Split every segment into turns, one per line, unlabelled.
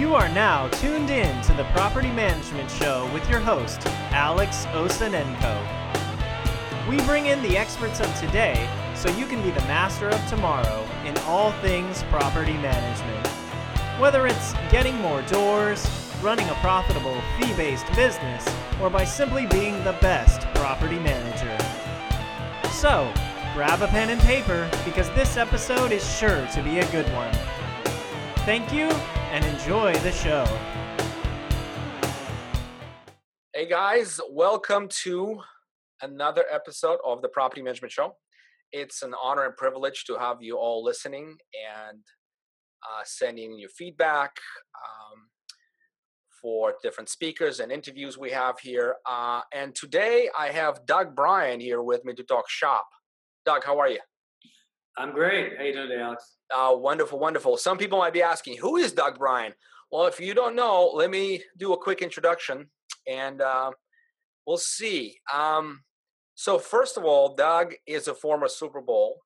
You are now tuned in to the Property Management Show with your host, Alex Osenenko. We bring in the experts of today so you can be the master of tomorrow in all things property management. Whether it's getting more doors, running a profitable fee based business, or by simply being the best property manager. So, grab a pen and paper because this episode is sure to be a good one. Thank you and enjoy the show.
Hey guys, welcome to another episode of the Property Management Show. It's an honor and privilege to have you all listening and uh, sending your feedback um, for different speakers and interviews we have here. Uh, and today I have Doug Brien here with me to talk shop. Doug, how are you?
I'm great. How are you doing today, Alex?
Uh, wonderful, wonderful. Some people might be asking, who is Doug Brien? Well, if you don't know, let me do a quick introduction and uh, we'll see. Um, so, first of all, Doug is a former Super Bowl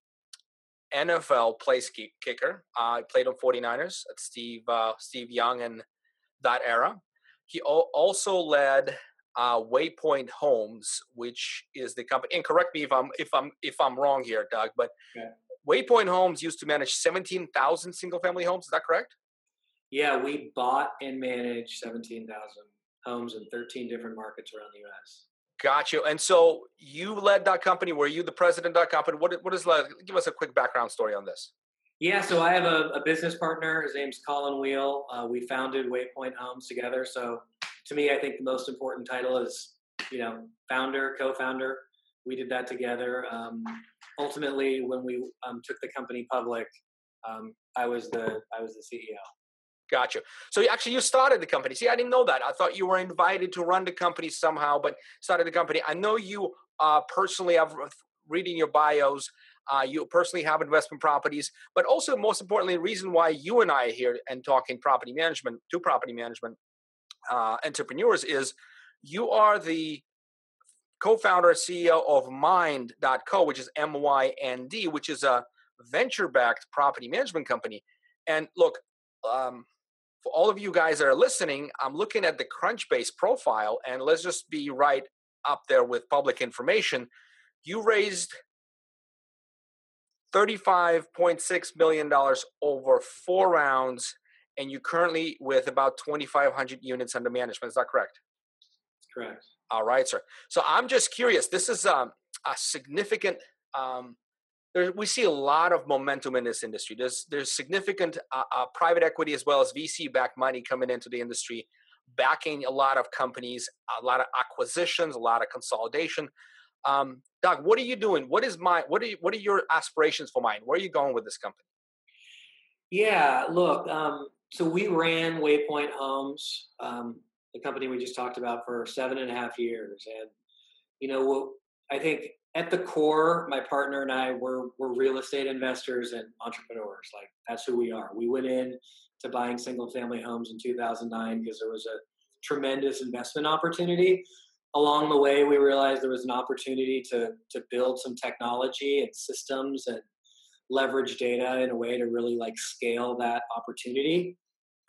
NFL place kicker. Uh, played on 49ers at Steve, uh, Steve Young and that era. He also led uh, Waypoint Homes, which is the company. And correct me if I'm if I'm if I'm wrong here, Doug. But okay. Waypoint Homes used to manage 17,000 single family homes. Is that correct?
Yeah, we bought and managed 17,000 homes in 13 different markets around the U.S.
Got you. And so you led that company. Were you the president of that company? What, what is like? Give us a quick background story on this.
Yeah, so I have a, a business partner. His name's Colin Wiel. Uh, we founded Waypoint Homes together. So to me, I think the most important title is, you know, founder, co-founder. We did that together. Um, ultimately, when we um, took the company public, um, I was the I was the CEO.
Gotcha. So you, actually, you started the company. See, I didn't know that. I thought you were invited to run the company somehow, but started the company. I know you uh, personally. I've reading your bios. Uh, you personally have investment properties, but also most importantly, the reason why you and I are here and talking property management to property management uh, entrepreneurs is you are the co-founder and CEO of Mynd.co, which is M-Y-N-D, which is a venture-backed property management company. And look, um, for all of you guys that are listening, I'm looking at the Crunchbase profile, and let's just be right up there with public information. You raised $35.6 million over four rounds, and you currently with about 2,500 units under management. Is that correct?
Correct.
All right, sir. So I'm just curious. This is um, a significant um, there, we see a lot of momentum in this industry. There's there's significant uh, uh, private equity as well as VC backed money coming into the industry, backing a lot of companies, a lot of acquisitions, a lot of consolidation. Um, Doug, what are you doing? What is my what are you, what are your aspirations for Mynd? Where are you going with this company?
Yeah, look. Um, so we ran Waypoint Homes, um, the company we just talked about, for seven and a half years, and you know, I think at the core, my partner and I were were real estate investors and entrepreneurs. Like that's who we are. We went in to buying single family homes in 2009 because there was a tremendous investment opportunity. Along the way, we realized there was an opportunity to to build some technology and systems and leverage data in a way to really like scale that opportunity.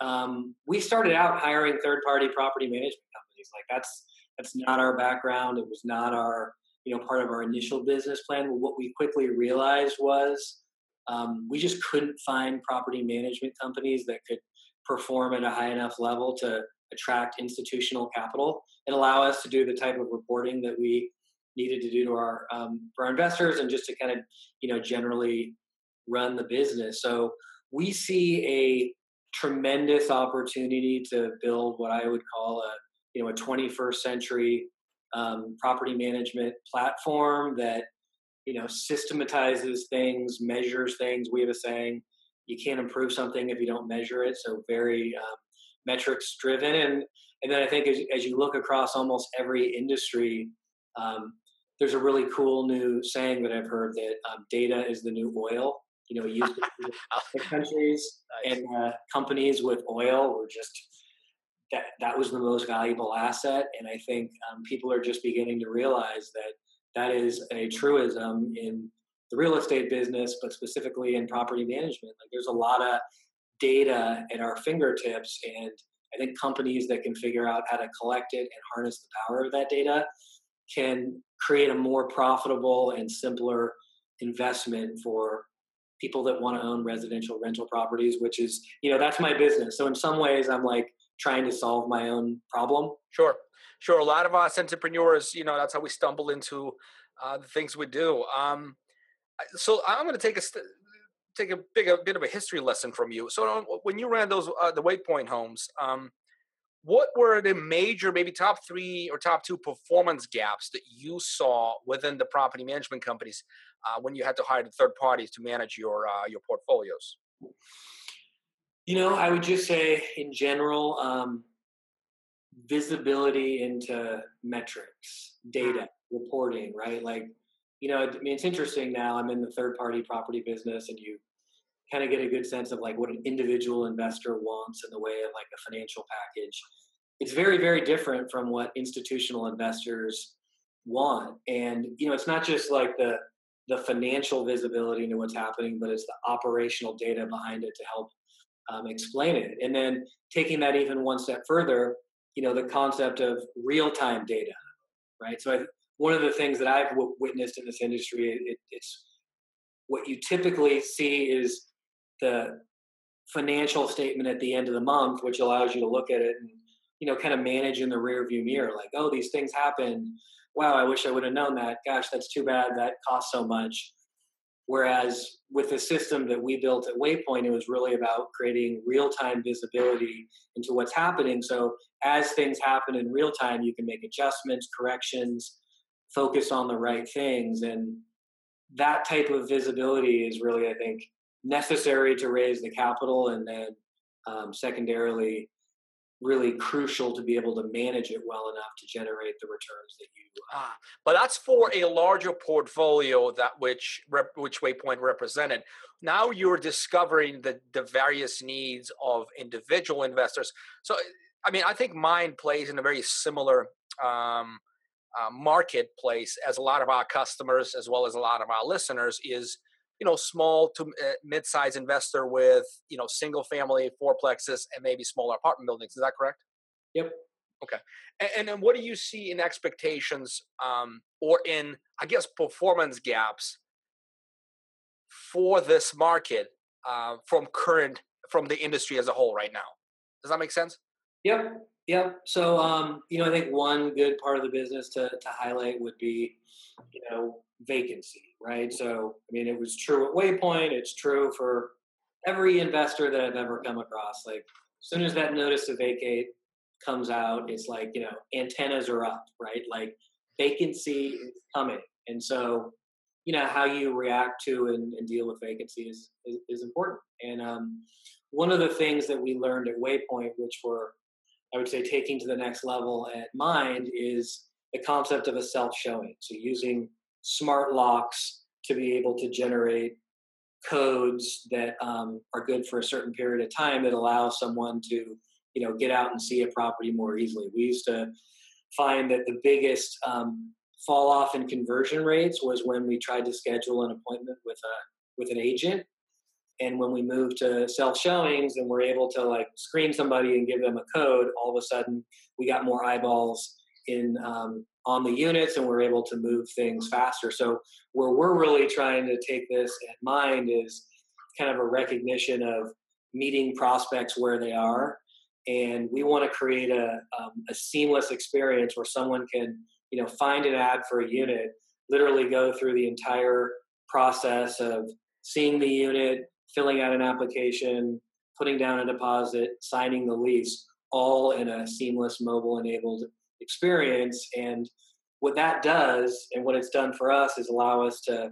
Um, we started out hiring third party property management companies. Like that's that's not our background. It was not our you know part of our initial business plan what we quickly realized was um, we just couldn't find property management companies that could perform at a high enough level to attract institutional capital and allow us to do the type of reporting that we needed to do to our um, for our investors and just to kind of you know generally run the business so we see a tremendous opportunity to build what i would call a you know a 21st century um, property management platform that you know systematizes things, measures things. We have a saying: you can't improve something if you don't measure it. So very um, metrics driven, and and then I think as, as you look across almost every industry, um, there's a really cool new saying that I've heard that um, data is the new oil. You know, used countries nice. and uh, companies with oil were just that that was the most valuable asset. And I think um, people are just beginning to realize that that is a truism in the real estate business, but specifically in property management. Like there's a lot of data at our fingertips and I think companies that can figure out how to collect it and harness the power of that data can create a more profitable and simpler investment for people that want to own residential rental properties which is you know that's my business. So in some ways i'm like trying to solve my own problem.
Sure. Sure a lot of us entrepreneurs you know that's how we stumble into uh, the things we do. Um, so i'm going to take a take a big a bit of a history lesson from you. So um, when you ran those uh, the waypoint homes um, what were the major maybe top three or top two performance gaps that you saw within the property management companies uh, when you had to hire the third parties to manage your uh, your portfolios
you know i would just say in general um, visibility into metrics data mm-hmm. reporting right like you know i mean it's interesting now i'm in the third party property business and you kind of get a good sense of like what an individual investor wants in the way of like a financial package. It's very, very different from what institutional investors want. And you know, it's not just like the the financial visibility into what's happening, but it's the operational data behind it to help um, explain it. And then taking that even one step further, you know, the concept of real time data, right? So I, one of the things that I've w- witnessed in this industry, it, it's what you typically see is the financial statement at the end of the month, which allows you to look at it and you know kind of manage in the rear view mirror, like oh these things happen. Wow, I wish I would have known that. Gosh, that's too bad. That costs so much. Whereas with the system that we built at Waypoint, it was really about creating real time visibility into what's happening. So as things happen in real time, you can make adjustments, corrections, focus on the right things. And that type of visibility is really, I think, necessary to raise the capital, and then um, secondarily, really crucial to be able to manage it well enough to generate the returns that you.
Ah, but that's for a larger portfolio that which rep, which Waypoint represented. Now you're discovering the the various needs of individual investors. So, I mean, I think Mynd plays in a very similar. Um, uh, marketplace as a lot of our customers as well as a lot of our listeners is you know small to uh, mid-size investor with you know single family fourplexes and maybe smaller apartment buildings is that correct?
Yep.
Okay. And, and then what do you see in expectations um, or in i guess performance gaps for this market uh, from current from the industry as a whole right now? Does that make sense?
Yep. Yep. So um, you know i think one good part of the business to, to highlight would be you know vacancy, right? So, I mean, it was true at Waypoint. It's true for every investor that I've ever come across. Like, as soon as that notice to vacate comes out, it's like, you know, antennas are up, right? Like, vacancy is coming. And so, you know, how you react to and, and deal with vacancy is, is, is important. And um, one of the things that we learned at Waypoint, which we're, I would say, taking to the next level at Mynd, is the concept of a self showing. So, using smart locks to be able to generate codes that um, are good for a certain period of time that allow someone to you know get out and see a property more easily. We used to find that the biggest um, fall off in conversion rates was when we tried to schedule an appointment with a with an agent. And when we moved to self showings and we're able to like screen somebody and give them a code all of a sudden we got more eyeballs in um, on the units and we're able to move things faster. So where we're really trying to take this at Mynd is kind of a recognition of meeting prospects where they are. And we want to create a, um, a seamless experience where someone can, you know, find an ad for a unit, literally go through the entire process of seeing the unit, filling out an application, putting down a deposit, signing the lease, all in a seamless mobile enabled experience. And what that does, and what it's done for us, is allow us to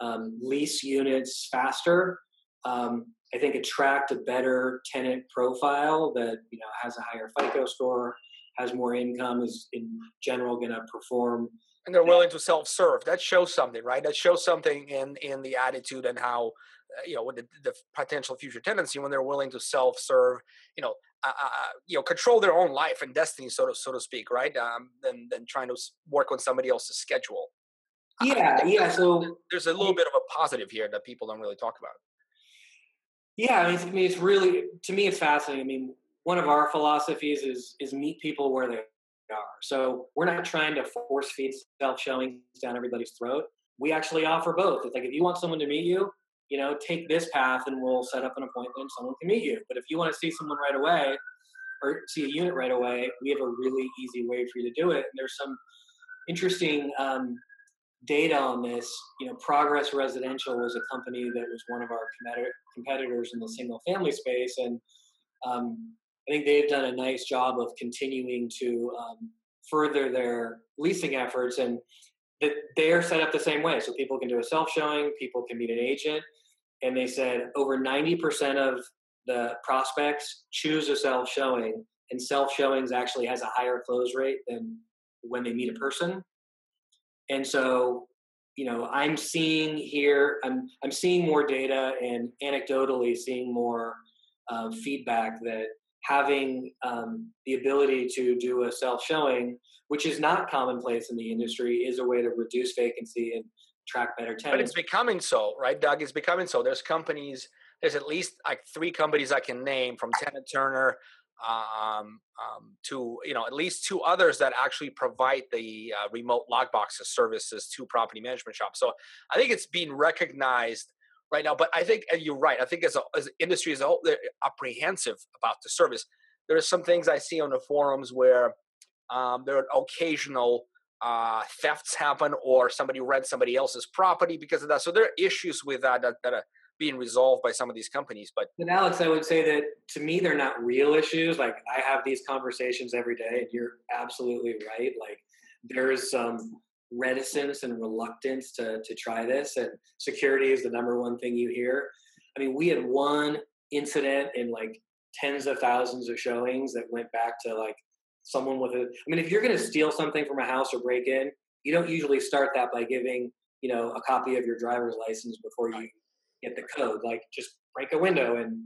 um, lease units faster. Um, I think attract a better tenant profile that you know has a higher FICO score, has more income, is in general going to perform.
And they're willing to self-serve. That shows something, right? That shows something in in the attitude and how uh, you know with the, the potential future tendency when they're willing to self-serve. You know, uh, uh, uh, you know control their own life and destiny so to so to speak right um, than than trying to work on somebody else's schedule
yeah yeah so
there's a little bit of a positive here that people don't really talk about
Yeah, I mean, I mean, it's really to me, it's fascinating. I mean, one of our philosophies is is meet people where they are. So we're not trying to force feed self showings down everybody's throat. We actually offer both. It's like if you want someone to meet you, you know, take this path and we'll set up an appointment. and Someone can meet you. But if you want to see someone right away or see a unit right away, we have a really easy way for you to do it. And there's some interesting um, data on this. You know, Progress Residential was a company that was one of our competitors in the single family space, and um, I think they've done a nice job of continuing to um, further their leasing efforts and that they're set up the same way. So people can do a self showing, people can meet an agent. And they said over 90% of the prospects choose a self showing, and self showings actually has a higher close rate than when they meet a person. And so, you know, I'm seeing here, I'm, I'm seeing more data and anecdotally seeing more uh, feedback that having um, the ability to do a self showing, which is not commonplace in the industry, is a way to reduce vacancy and attract better tenants.
But it's becoming so, right, Doug? It's becoming so. There's companies, there's at least like three companies I can name from Tenant Turner um, um, to, you know, at least two others that actually provide the uh, remote lockboxes services to property management shops. So I think it's being recognized right now. But I think and you're right. I think as, a, as industry as a whole, they're apprehensive about the service. There are some things I see on the forums where um, there are occasional uh, thefts happen or somebody rents somebody else's property because of that. So there are issues with that that, that are being resolved by some of these companies. But
and Alex, I would say that to me, they're not real issues. Like I have these conversations every day, and you're absolutely right. Like there's some reticence and reluctance to to try this, and security is the number one thing you hear. I mean, we had one incident in like tens of thousands of showings that went back to like someone with a. I mean, if you're going to steal something from a house or break in, you don't usually start that by giving you know a copy of your driver's license before you get the code. Like just break a window and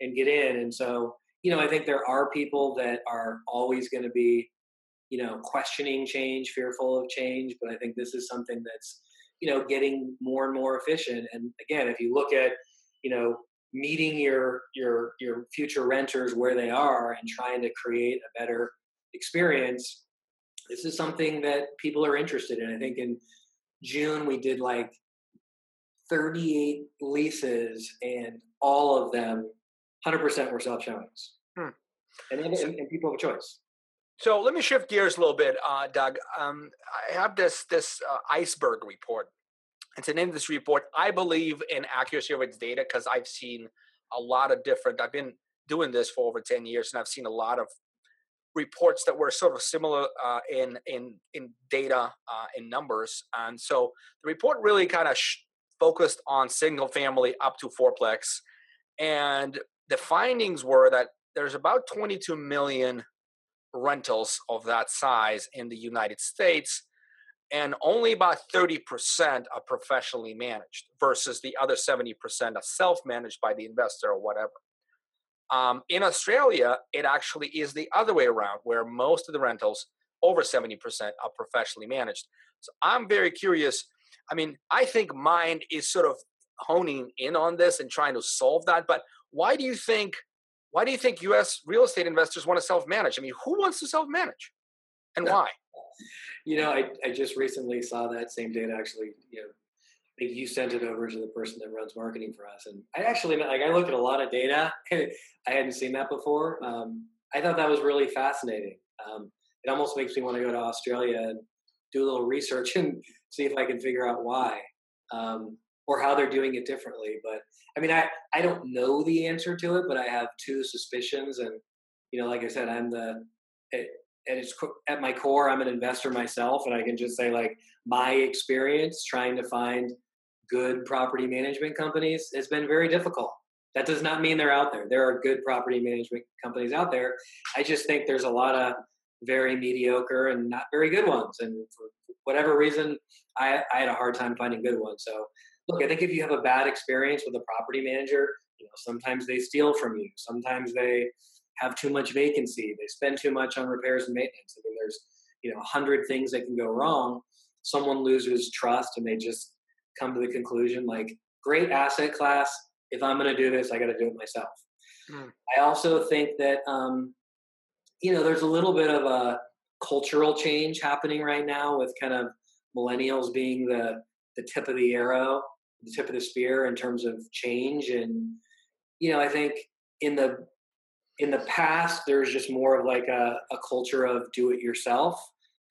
and get in. And so you know, I think there are people that are always going to be you know questioning change fearful of change but i think this is something that's you know getting more and more efficient and again if you look at you know meeting your your your future renters where they are and trying to create a better experience this is something that people are interested in i think in june we did like 38 leases and all of them 100% were self showings hmm. and, and, and people have a choice
so let me shift gears a little bit, uh, Doug. Um, I have this this uh, iceberg report. It's an industry report. I believe in accuracy of its data because I've seen a lot of different. I've been doing this for over ten years, and I've seen a lot of reports that were sort of similar uh, in in in data uh, in numbers. And so the report really kind of sh- focused on single family up to fourplex, and the findings were that there's about 22 million rentals of that size in the United States, and only about 30% are professionally managed versus the other 70% are self managed by the investor or whatever. Um, in Australia, it actually is the other way around, where most of the rentals, over 70%, are professionally managed. So I'm very curious. I mean, I think Mynd is sort of honing in on this and trying to solve that, but why do you think why do you think U.S. real estate investors want to self-manage? I mean, who wants to self-manage, and why?
You know, I, I just recently saw that same data. Actually, you know, I think you sent it over to the person that runs marketing for us, and I actually like I looked at a lot of data. I hadn't seen that before. Um, I thought that was really fascinating. Um, it almost makes me want to go to Australia and do a little research and see if I can figure out why. Um, or how they're doing it differently. But I mean, I I don't know the answer to it, but I have two suspicions, and you know, like I said, I'm the at, at its at my core, I'm an investor myself, and I can just say like my experience trying to find good property management companies has been very difficult. That does not mean they're out there. There are good property management companies out there. I just think there's a lot of very mediocre and not very good ones. And for whatever reason, I, I had a hard time finding good ones. So look, I think if you have a bad experience with a property manager, you know, sometimes they steal from you. Sometimes they have too much vacancy. They spend too much on repairs and maintenance. I mean, there's, you know, a hundred things that can go wrong. Someone loses trust and they just come to the conclusion like, great asset class, if I'm going to do this, I got to do it myself.
Mm.
I also think that um, you know there's a little bit of a cultural change happening right now with kind of millennials being the the tip of the arrow, the tip of the spear in terms of change. And you know, I think in the in the past there's just more of like a, a culture of do it yourself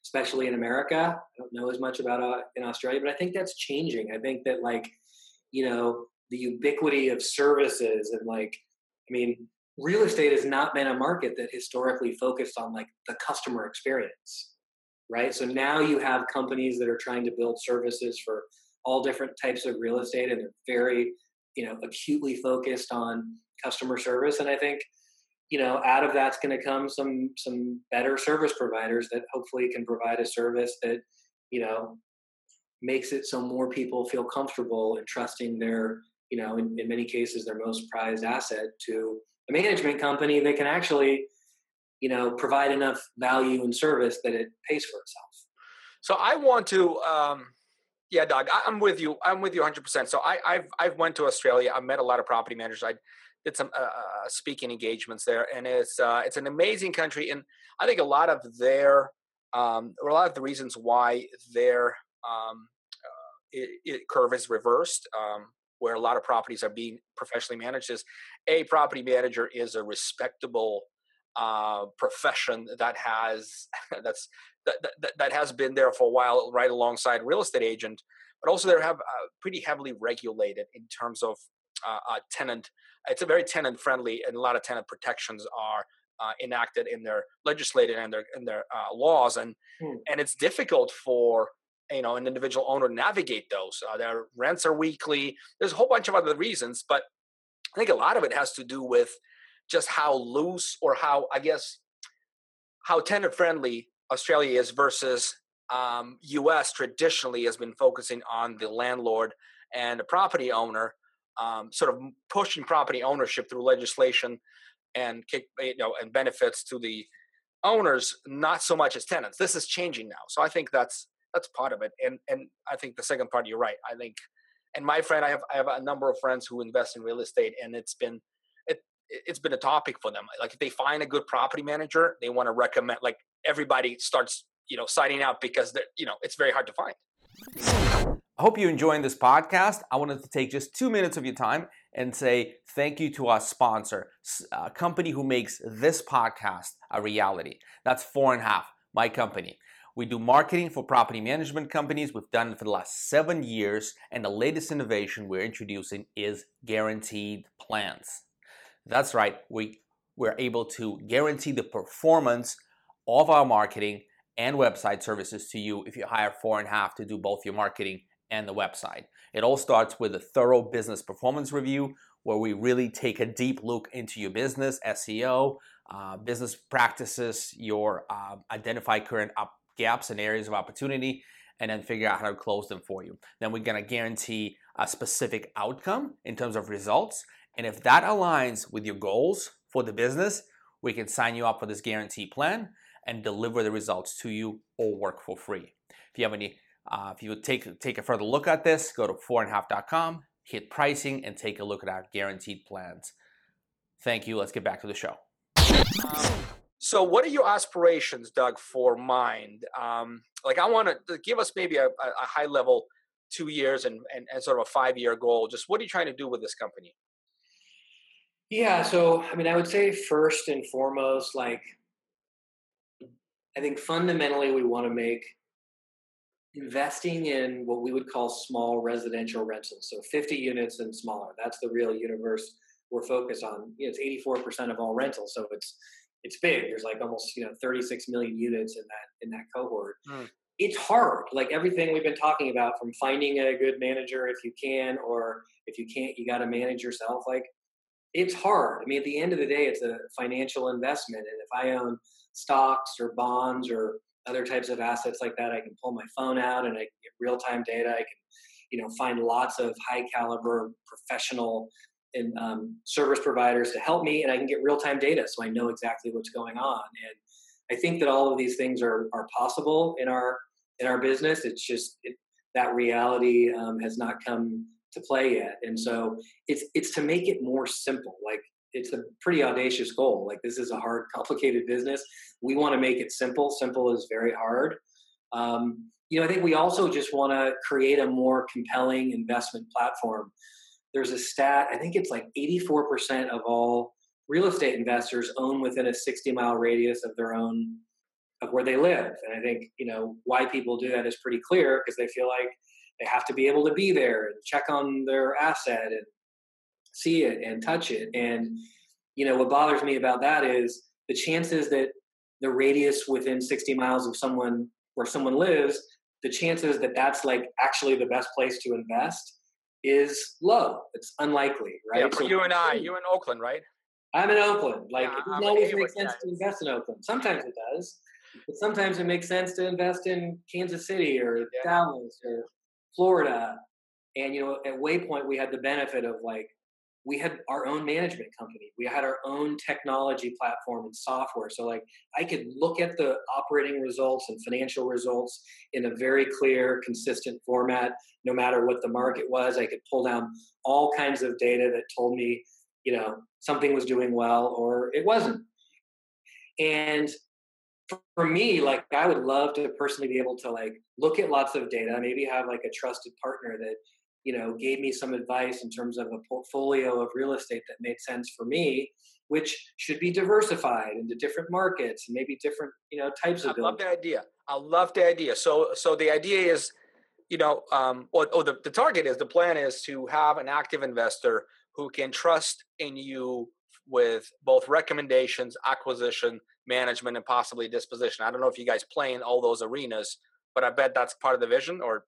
especially in america. I don't know as much about uh, in australia but i think that's changing. I think that like you know the ubiquity of services and like i mean real estate has not been a market that historically focused on like the customer experience right? So now you have companies that are trying to build services for all different types of real estate and they're very you know acutely focused on customer service. And i think you know out of that's going to come some some better service providers that hopefully can provide a service that you know makes it so more people feel comfortable and trusting their you know in, in many cases their most prized asset to a management company that can actually you know provide enough value and service that it pays for itself.
So i want to um yeah doug I, am with you i'm with you 100% so i i've i've went to australia i've met a lot of property managers. I did some uh, uh, speaking engagements there, and it's uh, it's an amazing country. And I think a lot of their um, a lot of the reasons why their um, uh, it, it curve is reversed, um, where a lot of properties are being professionally managed, is a property manager is a respectable uh, profession that has that's that, that, that has been there for a while, right alongside real estate agent. But also, they have uh, pretty heavily regulated in terms of uh, uh, tenant. It's a very tenant friendly, and a lot of tenant protections are uh, enacted in their legislated and their in their uh, laws, and hmm. and it's difficult for you know an individual owner to navigate those. Uh, their rents are weekly. There's a whole bunch of other reasons, but I think a lot of it has to do with just how loose or how I guess how tenant friendly Australia is versus um, U.S. traditionally has been focusing on the landlord and the property owner um, sort of pushing property ownership through legislation and you know and benefits to the owners, not so much as tenants. This is changing now, so I think that's that's part of it. And and I think the second part, you're right. I think, and my friend, I have I have a number of friends who invest in real estate, and it's been it it's been a topic for them. Like if they find a good property manager, they want to recommend. Like everybody starts you know signing up because they're you know it's very hard to find.
I hope you're enjoying this podcast. I wanted to take just two minutes of your time and say thank you to our sponsor, a company who makes this podcast a reality. That's Four and a Half, my company. We do marketing for property management companies. We've done it for the last seven years, and the latest innovation we're introducing is guaranteed plans. That's right, we, we're able to guarantee the performance of our marketing and website services to you if you hire Four and a Half to do both your marketing and the website. It all starts with a thorough business performance review where we really take a deep look into your business, SEO, uh, business practices, your uh, identify current up gaps and areas of opportunity, and then figure out how to close them for you. Then we're gonna guarantee a specific outcome in terms of results. And if that aligns with your goals for the business, we can sign you up for this guarantee plan and deliver the results to you or work for free. If you have any uh, if you would take, take a further look at this, go to fourandhalf.com, hit pricing, and take a look at our guaranteed plans. Thank you. Let's get back to the show.
so, what are your aspirations, Doug, for Mynd? Um, like, I want to give us maybe a, a, high level two years and, and, and sort of a five year goal. Just what are you trying to do with this company?
Yeah, so I mean, I would say first and foremost, like, I think fundamentally we want to make investing in what we would call small residential rentals, so 50 units and smaller. That's the real universe we're focused on. You know, it's 84% of all rentals, so it's it's big. There's like almost you know 36 million units in that in that cohort. Mm. It's hard, like everything we've been talking about, from finding a good manager if you can, or if you can't, you got to manage yourself. Like it's hard. I mean, at the end of the day, it's a financial investment, and if I own stocks or bonds or other types of assets like that. I can pull my phone out and I can get real time data. I can, you know, find lots of high caliber professional and um, service providers to help me, and I can get real time data so I know exactly what's going on. And I think that all of these things are are possible in our in our business. It's just it, that reality um, has not come to play yet. And so it's it's to make it more simple. Like it's a pretty audacious goal. Like this is a hard, complicated business. We want to make it simple. Simple is very hard. Um, you know, I think we also just want to create a more compelling investment platform. There's a stat. I think it's like 84% of all real estate investors own within a 60 mile radius of their own of where they live. And I think you know why people do that is pretty clear because they feel like they have to be able to be there and check on their asset and see it and touch it. And you know what bothers me about that is the chances that the radius within 60 miles of someone where someone lives, the chances that that's like actually the best place to invest is low. It's unlikely, right?
Yeah, for so, you and I, you in Oakland, right?
I'm in Oakland. Like yeah, it doesn't always make sense to invest in Oakland. Sometimes it does, but sometimes it makes sense to invest in Kansas City or yeah. Dallas or Florida. And you know, at Waypoint, we had the benefit of like we had our own management company. We had our own technology platform and software. So like I could look at the operating results and financial results in a very clear, consistent format, no matter what the market was. I could pull down all kinds of data that told me, you know, something was doing well or it wasn't. And for me, like I would love to personally be able to like look at lots of data, maybe have like a trusted partner that you know gave me some advice in terms of a portfolio of real estate that made sense for me, which should be diversified into different markets and maybe different you know types of.
I love the idea. I love the idea. So so the idea is, you know, um, or, or the, the target is the plan is to have an active investor who can trust in you with both recommendations, acquisition, management, and possibly disposition. I don't know if you guys play in all those arenas, but I bet that's part of the vision or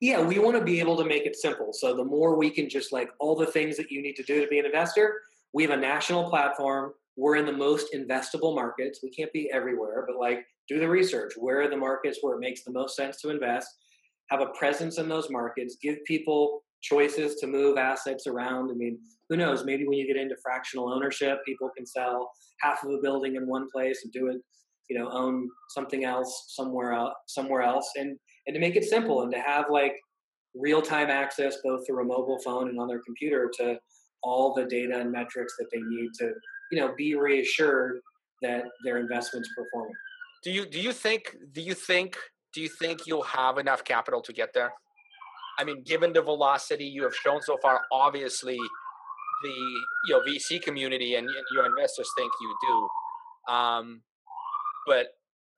yeah, we want to be able to make it simple. So the more we can just like all the things that you need to do to be an investor, we have a national platform. We're in the most investable markets. We can't be everywhere, but like do the research. Where are the markets where it makes the most sense to invest? Have a presence in those markets. Give people choices to move assets around. I mean, who knows? Maybe when you get into fractional ownership, people can sell half of a building in one place and do it, you know, own something else somewhere else, somewhere else, and and to make it simple and to have like real time access both through a mobile phone and on their computer to all the data and metrics that they need to, you know, be reassured that their investments performing.
Do you do you think do you think do you think you'll have enough capital to get there? I mean, given the velocity you have shown so far, obviously the you know VC community and, your investors think you do. Um, but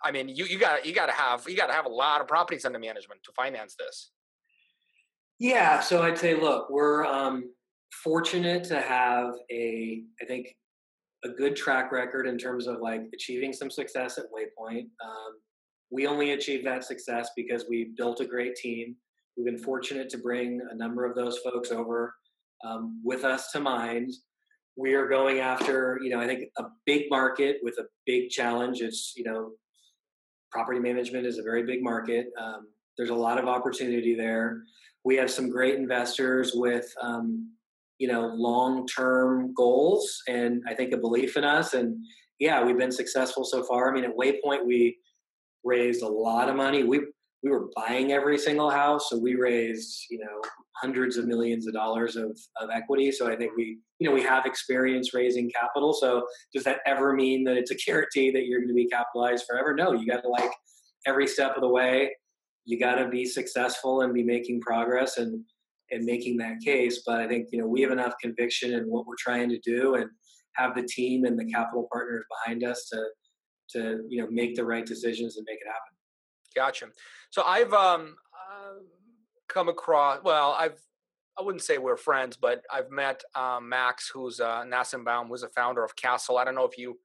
I mean, you you got you got to have you got to have a lot of properties under management to finance this.
Yeah, so I'd say, look, we're um, fortunate to have a, I think, a good track record in terms of like achieving some success at Waypoint. Um, we only achieved that success because we built a great team. We've been fortunate to bring a number of those folks over um, with us to Mynd. We are going after, you know, I think a big market with a big challenge. It's, you know, property management is a very big market. Um, there's a lot of opportunity there. We have some great investors with, um, you know, long-term goals and I think a belief in us. And yeah, we've been successful so far. I mean, at Waypoint, we raised a lot of money. We we were buying every single house, so we raised, you know, hundreds of millions of dollars of, of equity. So I think we, you know, we have experience raising capital. So does that ever mean that it's a guarantee that you're going to be capitalized forever? No, you got to like every step of the way, you got to be successful and be making progress and and making that case. But I think you know we have enough conviction in what we're trying to do and have the team and the capital partners behind us to to you know make the right decisions and make it happen.
Gotcha. So I've um, uh, come across. Well, I've I wouldn't say we're friends, but I've met um, Max, who's uh, Nussenbaum, who's a founder of Castle. I don't know if you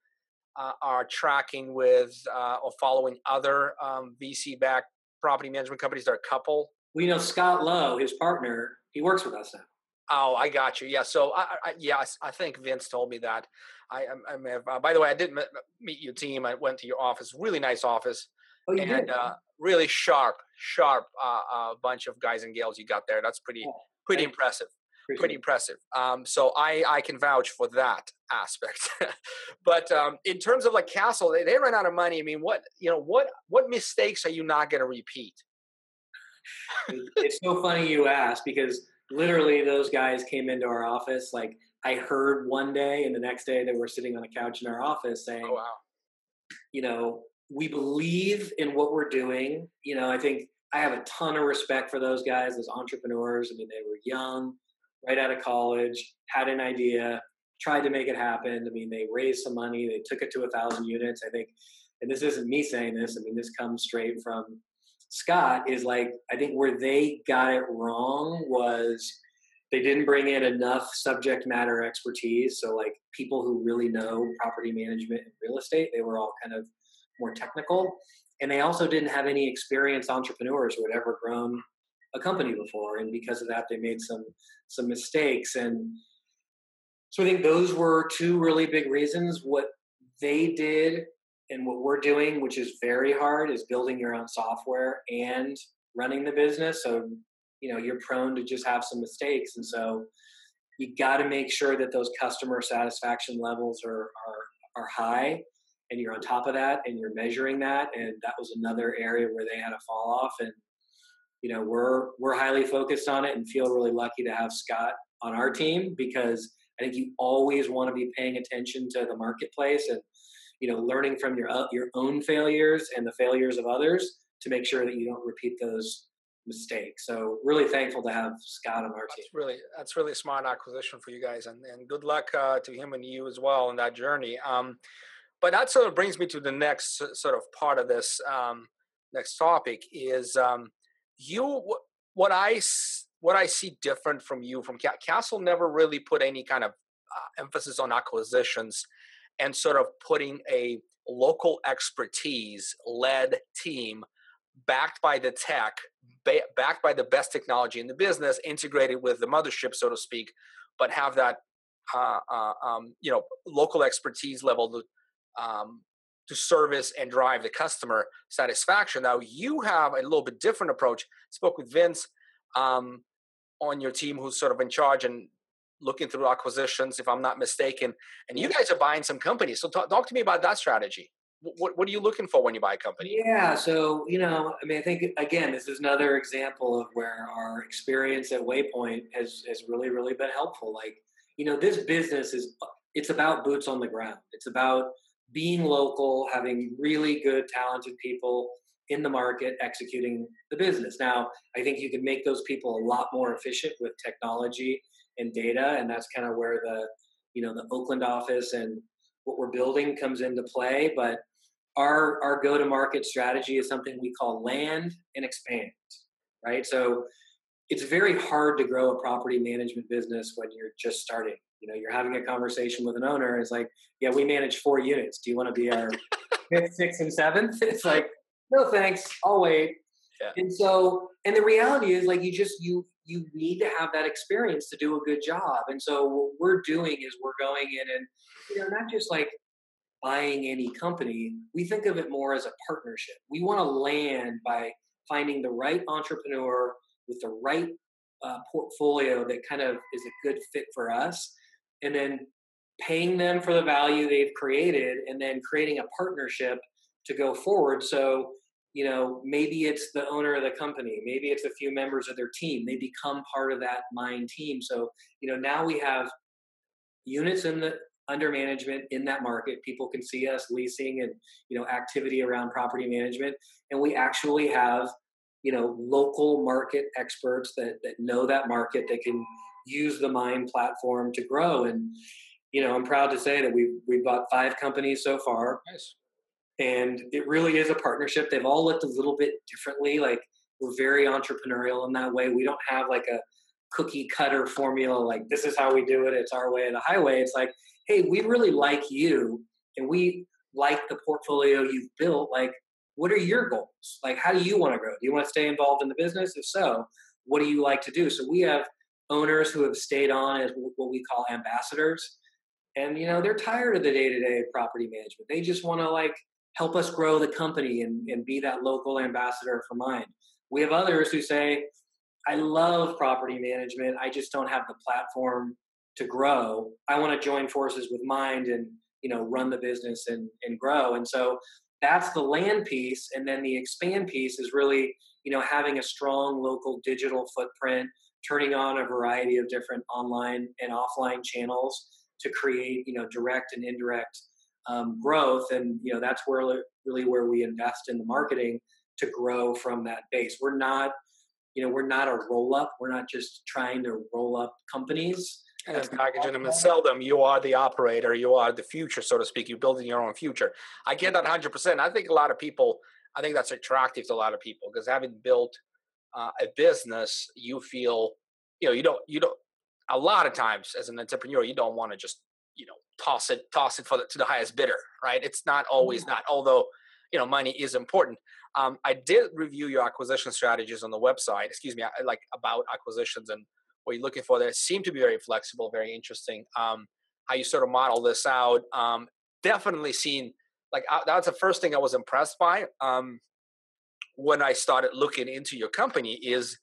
uh, are tracking with uh, or following other um, VC-backed property management companies. There are a couple.
We know Scott Lowe, his partner. He works with us now.
Oh, I got you. Yeah. So, I, I, yeah, I think Vince told me that. I, I may have. Uh, by the way, I didn't meet your team. I went to your office. Really nice office.
Oh,
and uh, really sharp, sharp uh, uh, bunch of guys and gals you got there. That's pretty, oh, pretty impressive. Appreciate pretty impressive. Um, so I, I can vouch for that aspect. but um, in terms of like Castle, they, they ran out of money. I mean, what you know, what what mistakes are you not going to repeat?
it's so funny you ask because literally those guys came into our office like I heard one day and the next day they were sitting on a couch in our office saying,
Oh wow.
you know, we believe in what we're doing. You know, I think I have a ton of respect for those guys as entrepreneurs. I mean, they were young, right out of college, had an idea, tried to make it happen. I mean, they raised some money, they took it to a thousand units. I think, and this isn't me saying this, I mean, this comes straight from Scott, is like, I think where they got it wrong was they didn't bring in enough subject matter expertise. So, like, people who really know property management and real estate, they were all kind of more technical. And they also didn't have any experienced entrepreneurs who had ever grown a company before. And because of that, they made some some mistakes. And so I think those were two really big reasons. What they did and what we're doing, which is very hard, is building your own software and running the business. So, you know, you're prone to just have some mistakes. And so you got to make sure that those customer satisfaction levels are, are, are high and you're on top of that and you're measuring that. And that was another area where they had a fall off. And, you know, we're, we're highly focused on it and feel really lucky to have Scott on our team because I think you always want to be paying attention to the marketplace and you know learning from your your own failures and the failures of others to make sure that you don't repeat those mistakes. So really thankful to have Scott on our
That's
team.
really that's really a smart acquisition for you guys, and and good luck uh, to him and you as well in that journey. Um, but that sort of brings me to the next sort of part of this um, next topic is um, you what I what I see different from you from Castle never really put any kind of uh, emphasis on acquisitions and sort of putting a local expertise led team backed by the tech backed by the best technology in the business integrated with the mothership so to speak but have that uh, uh, um, you know local expertise level um, to service and drive the customer satisfaction now you have a little bit different approach spoke with vince um, on your team who's sort of in charge and looking through acquisitions, if I'm not mistaken. And you guys are buying some companies. So talk, talk to me about that strategy. What, what are you looking for when you buy a company?
Yeah, so you know, I mean, I think again, this is another example of where our experience at Waypoint has has really, really been helpful. Like, you know, this business is it's about boots on the ground. It's about being local, having really good, talented people in the market executing the business. Now, I think you can make those people a lot more efficient with technology and data, and that's kind of where the you know the Oakland office and what we're building comes into play. But our our go to market strategy is something we call land and expand, right? So it's very hard to grow a property management business when you're just starting. You know, you're having a conversation with an owner. It's like, yeah, we manage four units. Do you want to be our fifth, sixth, and seventh? It's like, no thanks i'll wait yeah. and so and the reality is like you just you you need to have that experience to do a good job and so what we're doing is we're going in and you know not just like buying any company we think of it more as a partnership we want to land by finding the right entrepreneur with the right uh, portfolio that kind of is a good fit for us and then paying them for the value they've created and then creating a partnership to go forward. So you know maybe it's the owner of the company maybe it's a few members of their team they become part of that Mynd team. So you know now we have units in the under management in that market. People can see us leasing and you know activity around property management. And we actually have you know local market experts that that know that market that can use the Mynd platform to grow. And you know i'm proud to say that we've we've bought five companies so far.
Nice.
And it really is a partnership. They've all looked a little bit differently. Like we're very entrepreneurial in that way. We don't have like a cookie cutter formula like this is how we do it. It's our way of the highway. It's like hey we really like you and we like the portfolio you've built. Like what are your goals? Like how do you want to grow? Do you want to stay involved in the business? If so what do you like to do? So we have owners who have stayed on as what we call ambassadors and you know they're tired of the day-to-day property management they just want to like help us grow the company and, and be that local ambassador for Mynd. We have others who say, I love property management. I just don't have the platform to grow. I want to join forces with Mynd and you know run the business and, and grow. And so that's the land piece. And then the expand piece is really you know, having a strong local digital footprint, turning on a variety of different online and offline channels to create, you know, direct and indirect um, growth. And, you know, that's where really where we invest in the marketing to grow from that base. We're not, you know, we're not a roll up. We're not just trying to roll up companies
and packaging them and sell them. You are the operator. You are the future, so to speak. You're building your own future. I get that 100%. I think a lot of people, I think that's attractive to a lot of people because having built uh, a business, you feel, you know, you don't, you don't, a lot of times as an entrepreneur, you don't want to just, you know, toss it, toss it for the, to the highest bidder, right? It's not always not, although, you know, money is important. Um, I did review your acquisition strategies on the website, excuse me, like about acquisitions and what you're looking for there seem to be very flexible, very interesting. Um, how you sort of model this out. Um, definitely seen like uh, that's the first thing I was impressed by um, when I started looking into your company is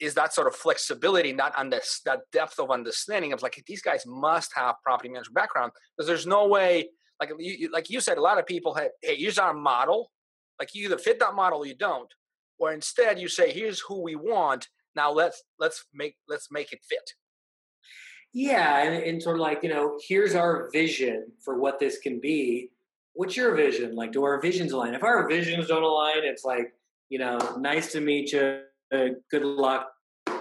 is that sort of flexibility, not on this that depth of understanding of like these guys must have property management background because there's no way like you like you said a lot of people have hey here's our model. Like you either fit that model or you don't. Or instead you say here's who we want. Now let's let's make let's make it fit.
Yeah and, and sort of like you know here's our vision for what this can be. What's your vision? Like do our visions align? If our visions don't align it's like you know nice to meet you good luck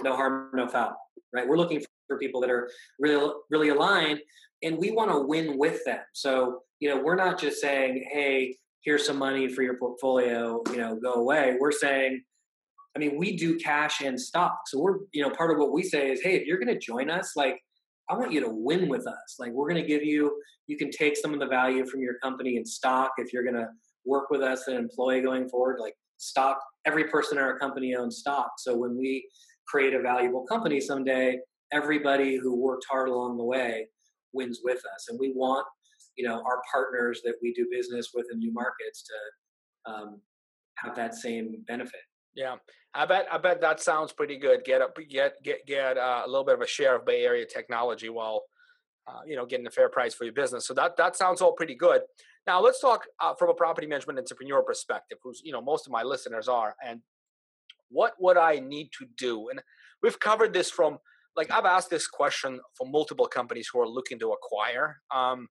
no harm no foul right we're looking for people that are really really aligned and we want to win with them so you know we're not just saying hey here's some money for your portfolio you know go away we're saying I mean, we do cash and stock. So we're, you know, part of what we say is, hey, if you're going to join us, like, I want you to win with us. Like, we're going to give you, you can take some of the value from your company in stock if you're going to work with us an employee going forward. Like, stock, every person in our company owns stock. So when we create a valuable company someday, everybody who worked hard along the way wins with us. And we want, you know, our partners that we do business with in new markets to um, have that same benefit.
Yeah, I bet I bet that sounds pretty good. Get up, get get get uh, a little bit of a share of Bay Area technology while uh, you know getting a fair price for your business. So that that sounds all pretty good. Now let's talk uh, from a property management entrepreneur perspective, who's you know most of my listeners are, and what would I need to do? And we've covered this from like I've asked this question for multiple companies who are looking to acquire. Um,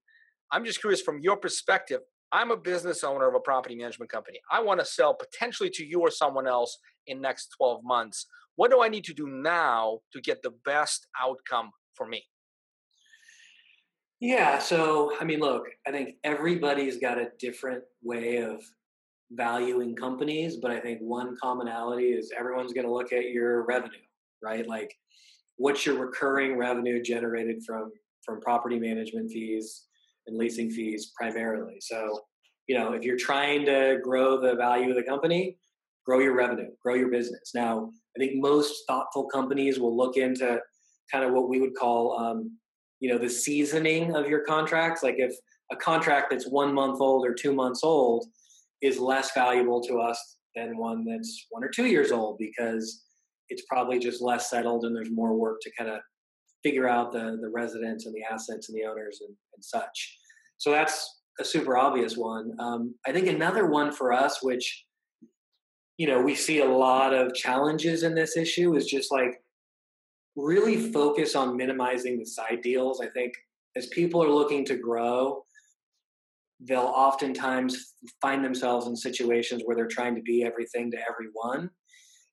I'm just curious from your perspective, I'm a business owner of a property management company. I want to sell potentially to you or someone else in next 12 months. What do I need to do now to get the best outcome for me?
Yeah, so I mean, look, I think everybody's got a different way of valuing companies, but I think one commonality is everyone's going to look at your revenue, right? Like what's your recurring revenue generated from from property management fees and leasing fees primarily. So, you know, if you're trying to grow the value of the company, grow your revenue, grow your business. Now, I think most thoughtful companies will look into kind of what we would call, um, you know, the seasoning of your contracts. Like if a contract that's one month old or two months old is less valuable to us than one that's one or two years old because it's probably just less settled and there's more work to kind of figure out the the residents and the assets and the owners and, and such. So that's a super obvious one. Um, I think another one for us, which you know we see a lot of challenges in this issue, is just like really focus on minimizing the side deals. I think as people are looking to grow, they'll oftentimes find themselves in situations where they're trying to be everything to everyone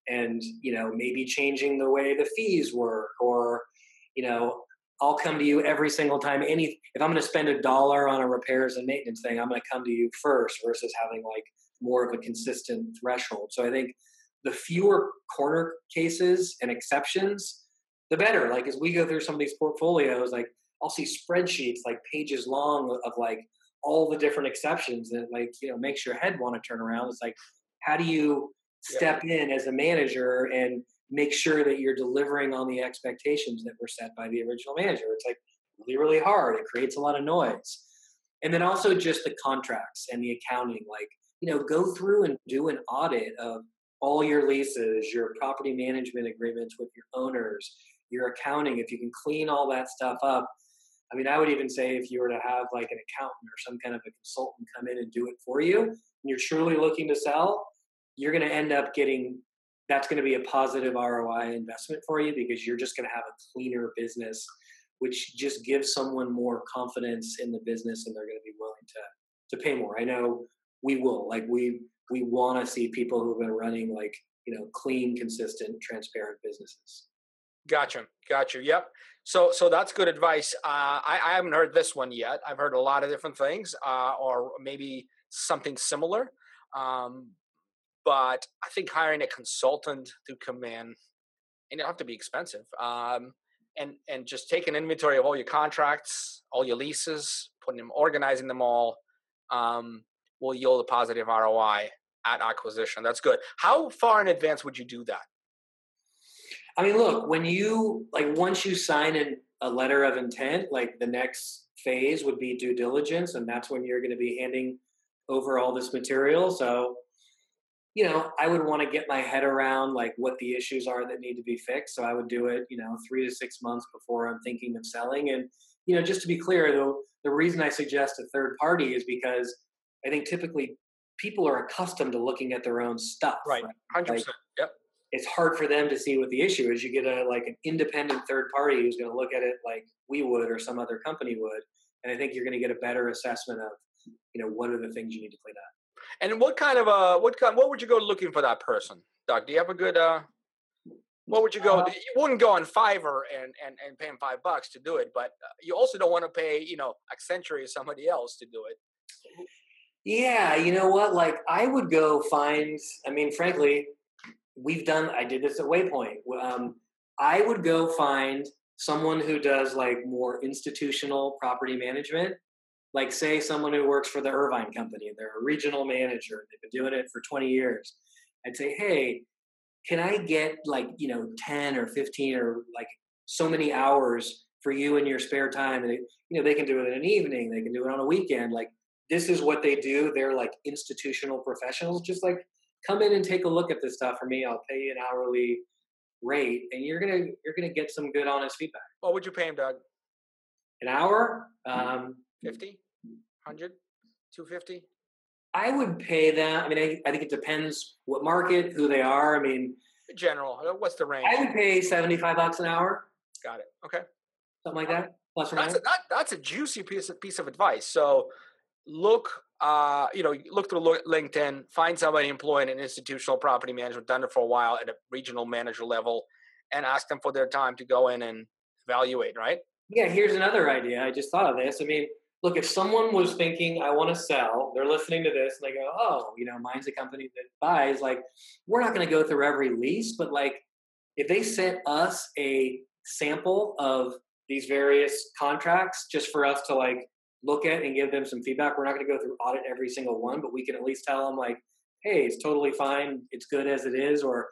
and you know maybe changing the way the fees work or you know, I'll come to you every single time. Any if I'm going to spend a dollar on a repairs and maintenance thing, I'm going to come to you first versus having like more of a consistent threshold. So I think the fewer corner cases and exceptions, the better. Like as we go through some of these portfolios, like I'll see spreadsheets like pages long of like all the different exceptions that like you know makes your head want to turn around. It's like how do you step yeah. in as a manager and make sure that you're delivering on the expectations that were set by the original manager. It's like really, really hard. It creates a lot of noise. And then also just the contracts and the accounting. Like, you know, go through and do an audit of all your leases, your property management agreements with your owners, your accounting. If you can clean all that stuff up, I mean, I would even say if you were to have like an accountant or some kind of a consultant come in and do it for you, and you're truly looking to sell, you're going to end up getting that's going to be a positive ROI investment for you because you're just going to have a cleaner business, which just gives someone more confidence in the business and they're going to be willing to to pay more. I know we will. Like we we want to see people who've been running like you know clean, consistent, transparent businesses.
Gotcha, gotcha. Yep. So, so that's good advice. Uh, I, I haven't heard this one yet. I've heard a lot of different things, uh, or maybe something similar. Um, but I think hiring a consultant to come in, and it have to be expensive. Um, and and just take an inventory of all your contracts, all your leases, putting them, organizing them all, um, will yield a positive ROI at acquisition. That's good. How far in advance would you do that?
I mean, look, when you like once you sign in a letter of intent, like the next phase would be due diligence, and that's when you're going to be handing over all this material. So, you know, I would want to get my head around like what the issues are that need to be fixed. So I would do it, you know, three to six months before I'm thinking of selling. And, you know, just to be clear, though, the reason I suggest a third party is because I think typically people are accustomed to looking at their own stuff.
Right. Hundred percent. Yep
it's hard for them to see what the issue is. You get a like an independent third party who's going to look at it like we would or some other company would, and I think you're going to get a better assessment of you know what are the things you need to clean up.
And what kind of uh what kind what would you go looking for that person, Doug? Do you have a good uh what would you go? Uh, you wouldn't go on Fiverr and, and, and pay him five bucks to do it, but uh, you also don't want to pay, you know, Accenture or somebody else to do it.
Yeah, you know what? Like, I would go find. I mean, frankly, we've done i did this at waypoint. Um, i would go find someone who does like more institutional property management. Like say someone who works for the irvine company they're a regional manager they've been doing it for 20 years. I'd say hey can i get like you know 10 or 15 or like so many hours for you in your spare time? And you know they can do it in an evening they can do it on a weekend. Like this is what they do. They're like institutional professionals just like come in and take a look at this stuff for me. I'll pay you an hourly rate, and you're gonna you're gonna get some good honest feedback.
What would you pay him, Doug?
An hour? Um,
50, 100, 250?
I would pay them. I mean, I, I think it depends what market, who they are. I mean,
general. Uh, what's the range?
I would pay seventy five bucks an hour.
Got it. Okay.
Something like that. Plus or
that's
minus.
A, that, that's a juicy piece of piece of advice. So look uh, you know, look through LinkedIn, find somebody employed in institutional property management, done it for a while at a regional manager level, and ask them for their time to go in and evaluate, right?
Yeah, here's another idea. I just thought of this. I mean, look, if someone was thinking, I want to sell, they're listening to this and they go, oh, you know, Mynd's a company that buys, like, we're not going to go through every lease, but like, if they sent us a sample of these various contracts just for us to like look at and give them some feedback. We're not going to go through audit every single one, but we can at least tell them like, hey, it's totally fine. It's good as it is, or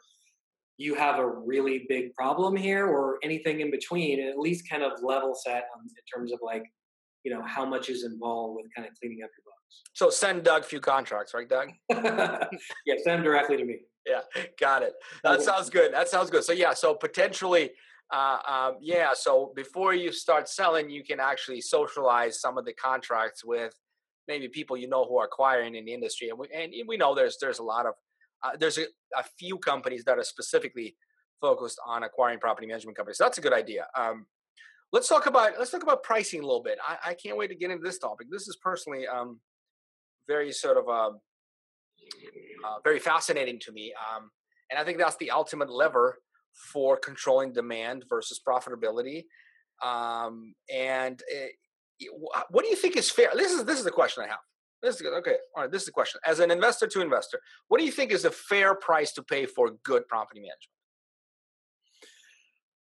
you have a really big problem here, or anything in between, and at least kind of level set um, in terms of like, you know, how much is involved with kind of cleaning up your books.
So send Doug a few contracts, right, Doug?
yeah, send them directly to me.
Yeah, got it. That sounds good. That sounds good. So yeah, so potentially uh, um, yeah, so before you start selling, you can actually socialize some of the contracts with maybe people you know who are acquiring in the industry, and we and we know there's there's a lot of uh, there's a, a, few companies that are specifically focused on acquiring property management companies. So that's a good idea. Um, let's talk about let's talk about pricing a little bit. I, I can't wait to get into this topic. This is personally um, very sort of um, uh, very fascinating to me, um, and I think that's the ultimate lever for controlling demand versus profitability. Um, and it, what do you think is fair? This is this is the question I have. This is okay. All right, this is the question. As an investor to investor, what do you think is a fair price to pay for good property management?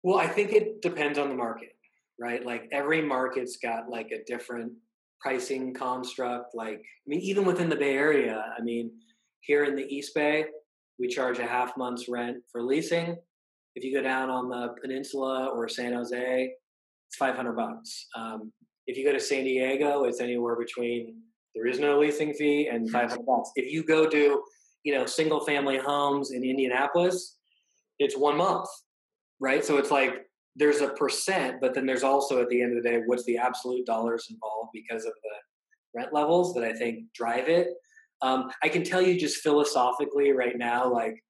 Well, I think it depends on the market, right? Like every market's got like a different pricing construct. Like, I mean, even within the Bay Area, I mean, here in the East Bay, we charge a half month's rent for leasing. If you go down on the peninsula or San Jose, it's 500 bucks. Um, if you go to San Diego, it's anywhere between there is no leasing fee and 500 bucks. If you go to, you know, single family homes in Indianapolis, it's one month, right? So it's like there's a percent, but then there's also at the end of the day, what's the absolute dollars involved because of the rent levels that I think drive it. Um, I can tell you just philosophically right now, like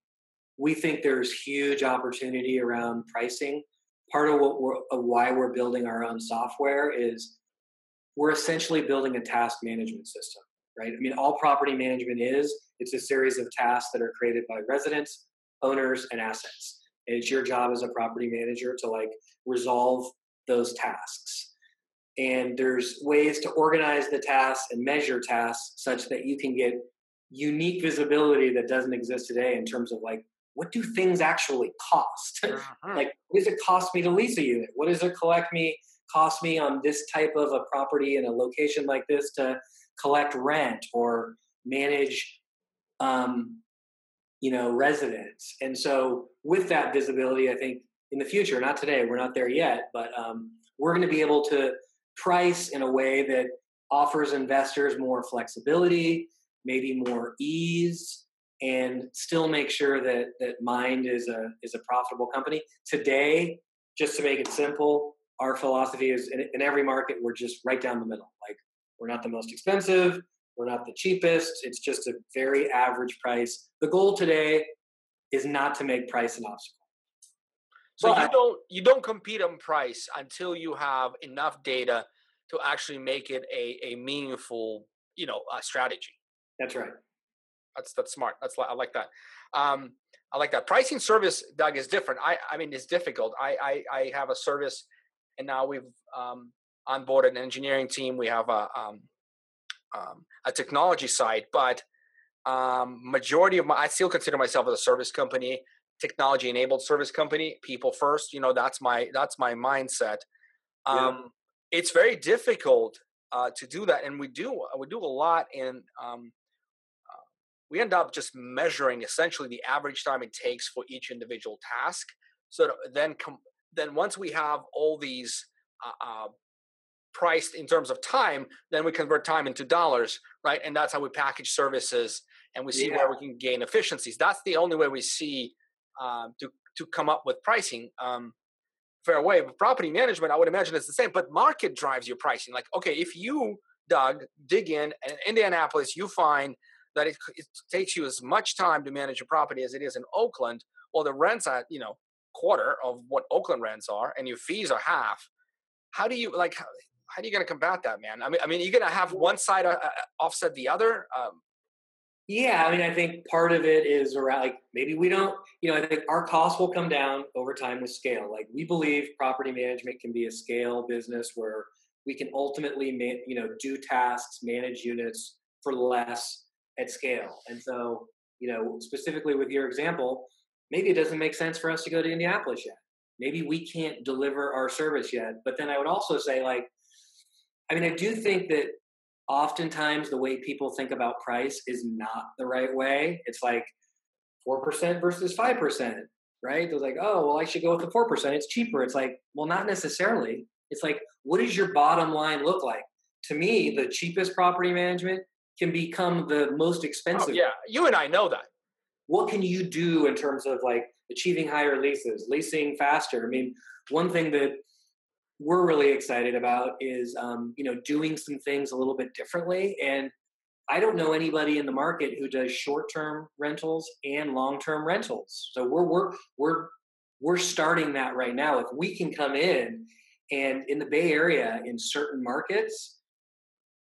we think there's huge opportunity around pricing. Part of what we're, of why we're building our own software is we're essentially building a task management system, right? I mean, all property management is it's a series of tasks that are created by residents, owners, and assets. And it's your job as a property manager to like resolve those tasks. And there's ways to organize the tasks and measure tasks such that you can get unique visibility that doesn't exist today in terms of like what do things actually cost? Uh-huh. like what does it cost me to lease a unit? What does it collect me cost me on this type of a property in a location like this to collect rent or manage um, you know residents and so with that visibility i think in the future not today we're not there yet but um, we're going to be able to price in a way that offers investors more flexibility maybe more ease and still make sure that that Mynd is a is a profitable company today just to make it simple our philosophy is in, in every market we're just right down the middle like we're not the most expensive we're not the cheapest. It's just a very average price. The goal today is not to make price an obstacle.
So but, you don't you don't compete on price until you have enough data to actually make it a, a meaningful you know uh, strategy.
That's right.
That's that's smart. That's I like that. Um, I like that. Pricing service, Doug, is different. I I mean, it's difficult. I I, I have a service, and now we've um, onboarded an engineering team. We have a um, um, a technology side, but um, majority of my I still consider myself as a service company, technology enabled service company, people first. You know, that's my that's my mindset. Um, yeah. It's very difficult uh, to do that, and we do we do a lot in. Um, we end up just measuring essentially the average time it takes for each individual task. So then, com- then once we have all these uh, uh priced in terms of time, then we convert time into dollars, right? And that's how we package services and we see yeah. where we can gain efficiencies. That's the only way we see uh, to to come up with pricing. Um, fair way. With property management, I would imagine it's the same, but market drives your pricing. Like, okay, if you, Doug, dig in in Indianapolis, you find that it, it takes you as much time to manage a property as it is in Oakland, well, the rents are, you know quarter of what Oakland rents are, and your fees are half. How do you like? how are you going to combat that, man? I mean, I mean, you're going to have one side uh, uh, offset the other. Um,
yeah, I mean, I think part of it is around like maybe we don't, you know, I think our costs will come down over time with scale. Like we believe property management can be a scale business where we can ultimately, ma- you know, do tasks, manage units for less at scale. And so, you know, specifically with your example, maybe it doesn't make sense for us to go to Indianapolis yet. Maybe we can't deliver our service yet. But then I would also say, like, I mean, I do think that oftentimes the way people think about price is not the right way. It's like 4% versus 5%, right? They're like, oh, well, I should go with the 4%. It's cheaper. It's like, well, not necessarily. It's like, what does your bottom line look like? To me, the cheapest property management can become the most oh, expensive.
Oh, yeah, you and I know that.
What can you do in terms of like achieving higher leases, leasing faster? I mean, one thing that we're really excited about is um, you know doing some things a little bit differently and i don't know anybody in the market who does short-term rentals and long-term rentals so we're we're we're we're starting that right now if we can come in and in the bay area in certain markets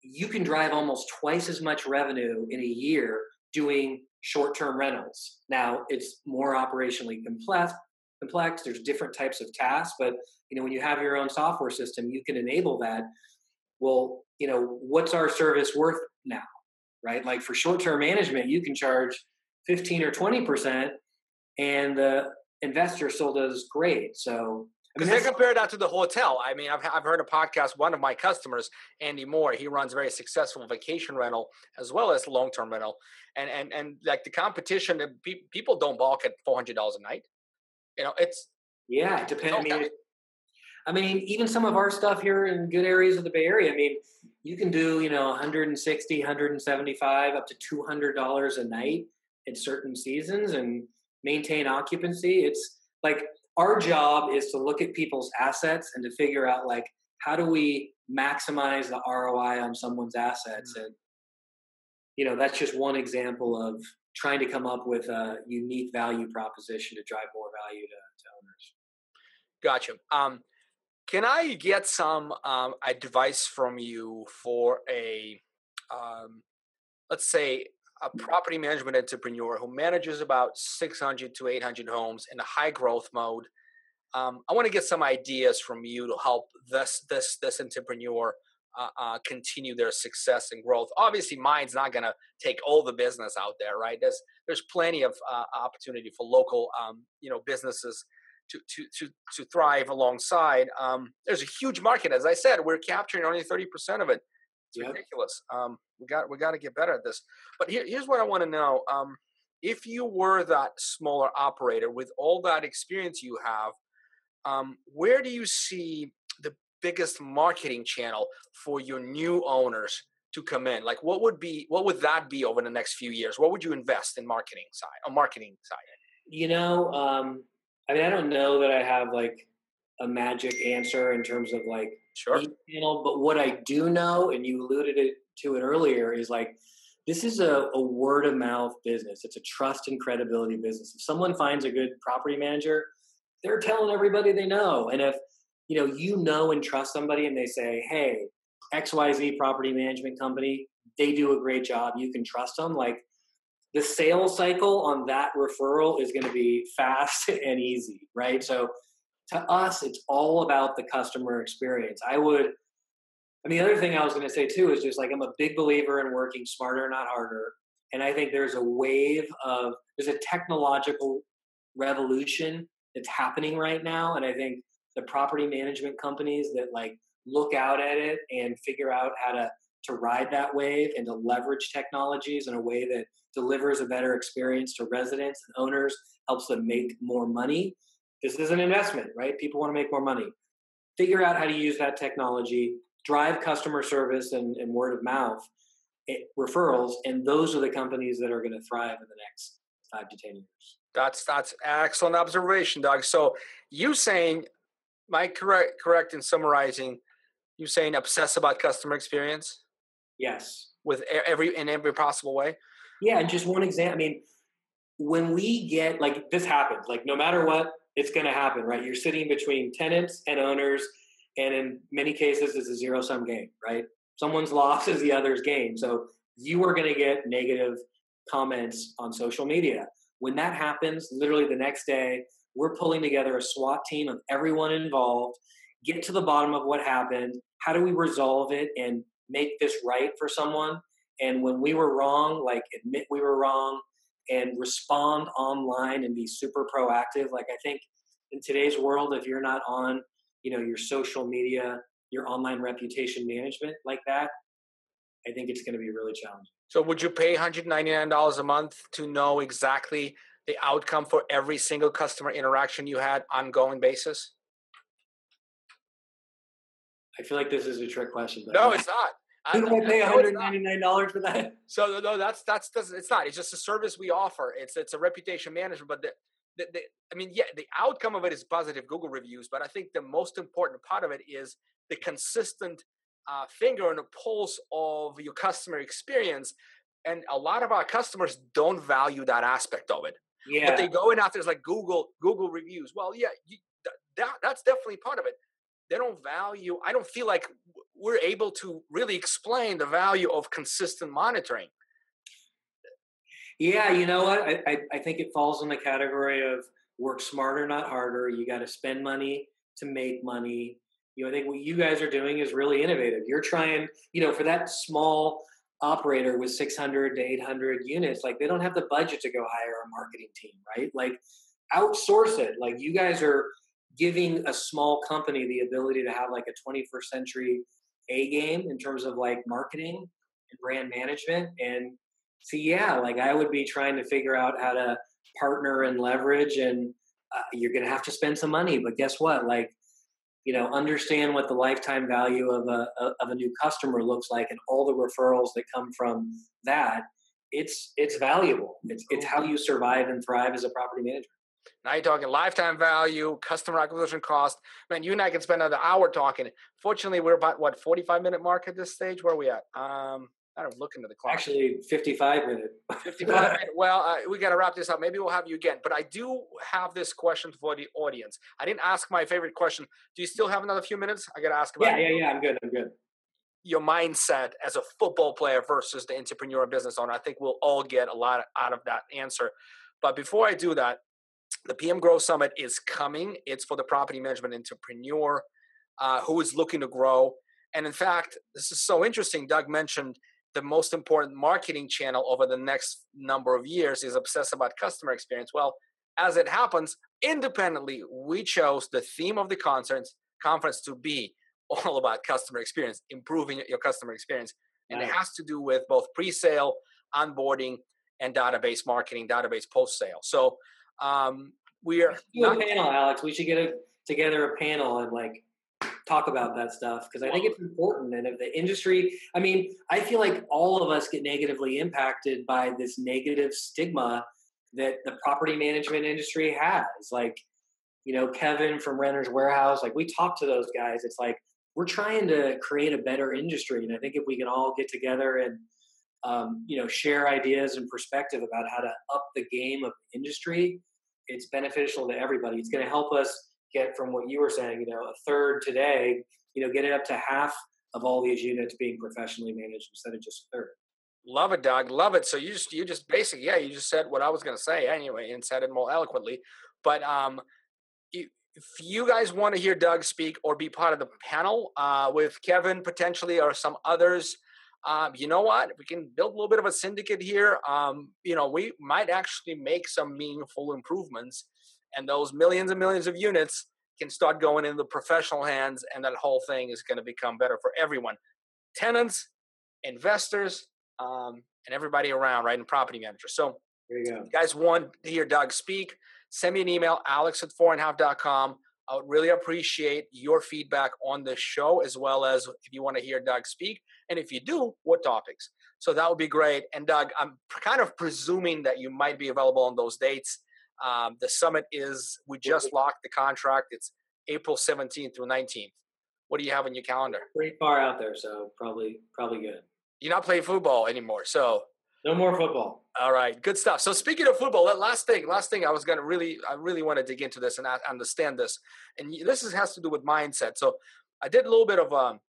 you can drive almost twice as much revenue in a year doing short-term rentals now it's more operationally complex complex. There's different types of tasks, but you know when you have your own software system, you can enable that. Well, you know what's our service worth now, right? Like for short-term management, you can charge 15 or 20 percent, and the investor still does great. So
because they compare that to the hotel. I mean, I've, I've heard a podcast. One of my customers, Andy Moore, he runs very successful vacation rental as well as long term rental, and and and like the competition, people don't balk at four hundred dollars a night you know, it's
yeah, it depends. I mean, I mean, even some of our stuff here in good areas of the Bay Area. I mean, you can do you know 160, 175, up to 200 dollars a night in certain seasons and maintain occupancy. It's like our job is to look at people's assets and to figure out like how do we maximize the ROI on someone's assets and you know that's just one example of trying to come up with a unique value proposition to drive more value to, to owners.
Gotcha. Um, can I get some um, advice from you for a, um, let's say, a property management entrepreneur who manages about 600 to 800 homes in a high growth mode? Um, I want to get some ideas from you to help this this this entrepreneur uh, uh, continue their success and growth. Obviously, Mynd's not going to take all the business out there, right? There's there's plenty of uh, opportunity for local, um, you know, businesses to to to to thrive alongside. Um, there's a huge market, as I said. We're capturing only thirty percent of it. It's yep. ridiculous. Um, we got we got to get better at this. But here, here's what I want to know. Um, if you were that smaller operator with all that experience you have, um, where do you see the biggest marketing channel for your new owners to come in? Like, what would be what would that be over the next few years? What would you invest in marketing side on marketing side?
You know, um, I mean, I don't know that I have like a magic answer in terms of like
sure.
but what I do know, and you alluded to it earlier, is like this is a, a word of mouth business. It's a trust and credibility business. If someone finds a good property manager, they're telling everybody they know. And if you know you know and trust somebody, and they say, "Hey, X Y Z property management company, they do a great job. You can trust them." Like the sales cycle on that referral is going to be fast and easy, right? So to us, it's all about the customer experience. I would, and the other thing I was going to say too is just like I'm a big believer in working smarter, not harder. And I think there's a wave of, there's a technological revolution that's happening right now. And I think the property management companies that like look out at it and figure out how to to ride that wave and to leverage technologies in a way that delivers a better experience to residents and owners, helps them make more money. This is an investment, right? People want to make more money. Figure out how to use that technology, drive customer service and, and word of mouth eh, referrals, and those are the companies that are going to thrive in the next five to ten years.
That's that's excellent observation, Doug. So you saying, am I correct correct in summarizing? You saying obsess about customer experience?
Yes.
With every in every possible way.
Yeah, and just one example. I mean, when we get like this happens, like no matter what, it's going to happen, right? You're sitting between tenants and owners, and in many cases, it's a zero sum game, right? Someone's loss is the other's gain. So you are going to get negative comments on social media. When that happens, literally the next day, we're pulling together a SWAT team of everyone involved, get to the bottom of what happened. How do we resolve it and make this right for someone? And when we were wrong, like admit we were wrong and respond online and be super proactive. Like I think in today's world, if you're not on, you know, your social media, your online reputation management like that, I think it's going to be really challenging.
So would you pay $199 a month to know exactly the outcome for every single customer interaction you had ongoing basis?
I feel like this is a trick question.
no, it's not.
Who do I pay one hundred ninety nine dollars for that?
So no, that's, that's that's it's not. It's just a service we offer. It's it's a reputation management. But the, the, the I mean, yeah, the outcome of it is positive Google reviews. But I think the most important part of it is the consistent uh, finger on the pulse of your customer experience. And a lot of our customers don't value that aspect of it. Yeah. But they go in after it's like Google Google reviews. Well, yeah, you, that that's definitely part of it they don't value i don't feel like we're able to really explain the value of consistent monitoring.
Yeah you know what? I, I, I think it falls in the category of work smarter not harder. You got to spend money to make money. You know i think what you guys are doing is really innovative. You're trying you know for that small operator with 600 to 800 units like they don't have the budget to go hire a marketing team right? Like outsource it. Like you guys are giving a small company the ability to have like a 21st century A game in terms of like marketing and brand management. And so, yeah, like I would be trying to figure out how to partner and leverage, and uh, you're going to have to spend some money. But guess what? Like, you know, understand what the lifetime value of a of a new customer looks like, and all the referrals that come from that. It's it's valuable. It's it's how you survive and thrive as a property manager.
Now you're talking lifetime value, customer acquisition cost. Man, you and I can spend another hour talking. Fortunately, we're about what 45 minute mark at this stage. Where are we at? Um, I don't look into the clock.
Actually, 55 minute.
55 minutes. Well, uh, we got to wrap this up. Maybe we'll have you again. But I do have this question for the audience. I didn't ask my favorite question. Do you still have another few minutes? I got to ask about
Yeah, yeah, yeah. I'm good. I'm good.
your mindset as a football player versus the entrepreneur business owner. I think we'll all get a lot out of that answer. But before I do that, the PM Grow Summit is coming. It's for the property management entrepreneur uh, who is looking to grow. And in fact, this is so interesting. Doug mentioned the most important marketing channel over the next number of years is obsessed about customer experience. Well, as it happens, independently, we chose the theme of the conference conference to be all about customer experience, improving your customer experience. And nice. it has to do with both pre-sale, onboarding, and database marketing, database post-sale. So um, we are
do a panel, Alex. We should get a, together a panel and like talk about that stuff because I think it's important. And if the industry, I mean, I feel like all of us get negatively impacted by this negative stigma that the property management industry has. Like, you know, Kevin from Renters Warehouse, like we talk to those guys. It's like we're trying to create a better industry, and I think if we can all get together and um, you know share ideas and perspective about how to up the game of the industry, it's beneficial to everybody. It's going to help us get from what you were saying, you know, a third today, you know, get it up to half of all these units being professionally managed instead of just a third.
Love it, Doug. Love it. So you just you just basically yeah, you just said what I was going to say anyway, and said it more eloquently. But um, if you guys want to hear Doug speak or be part of the panel uh, with Kevin potentially or some others, um, you know what? We can build a little bit of a syndicate here. Um, you know, we might actually make some meaningful improvements and those millions and millions of units can start going in the professional hands and that whole thing is going to become better for everyone tenants investors um, and everybody around right and property managers so
there you go
you guys want to hear doug speak send me an email alex at fourandhalf.com i would really appreciate your feedback on this show as well as if you want to hear doug speak and if you do what topics so that would be great and doug i'm kind of presuming that you might be available on those dates um, the summit is, we just locked the contract. It's April 17th through 19th. What do you have on your calendar?
Pretty far out there, so probably probably good.
You're not playing football anymore, so
no more football.
All right, good stuff. So speaking of football, last thing, last thing, I was gonna really, I really want to dig into this and understand this, and this is, has to do with mindset. So I did a little bit of um,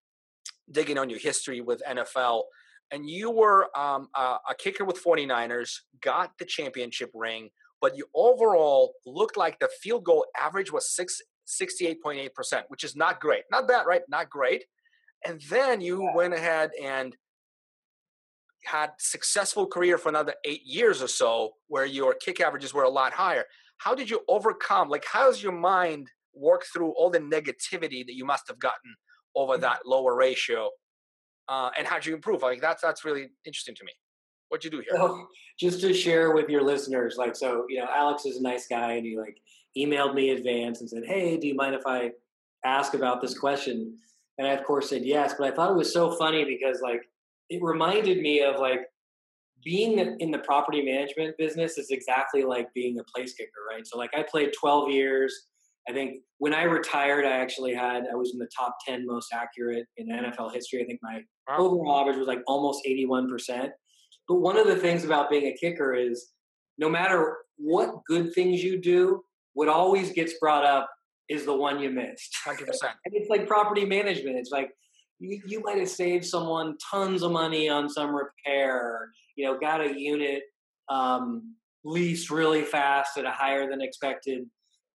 digging on your history with NFL, and you were um, a, a kicker with 49ers, got the championship ring but you overall looked like the field goal average was six, 68.8%, which is not great. Not bad, right? Not great. And then you yeah. went ahead and had successful career for another eight years or so where your kick averages were a lot higher. How did you overcome, like how's your mind work through all the negativity that you must have gotten over mm-hmm. that lower ratio? Uh, and how'd you improve? Like that's that's really interesting to me. What'd you do here? So,
just to share with your listeners, like, so, you know, Alex is a nice guy and he like emailed me advance and said, Hey, do you mind if I ask about this question? And I, of course, said yes. But I thought it was so funny because, like, it reminded me of like being in the property management business is exactly like being a place kicker, right? So, like, I played 12 years. I think when I retired, I actually had, I was in the top 10 most accurate in NFL history. I think my wow. overall average was like almost 81%. But one of the things about being a kicker is no matter what good things you do, what always gets brought up is the one you missed.
100%.
and it's like property management. It's like you, you might have saved someone tons of money on some repair, you know, got a unit um, leased really fast at a higher than expected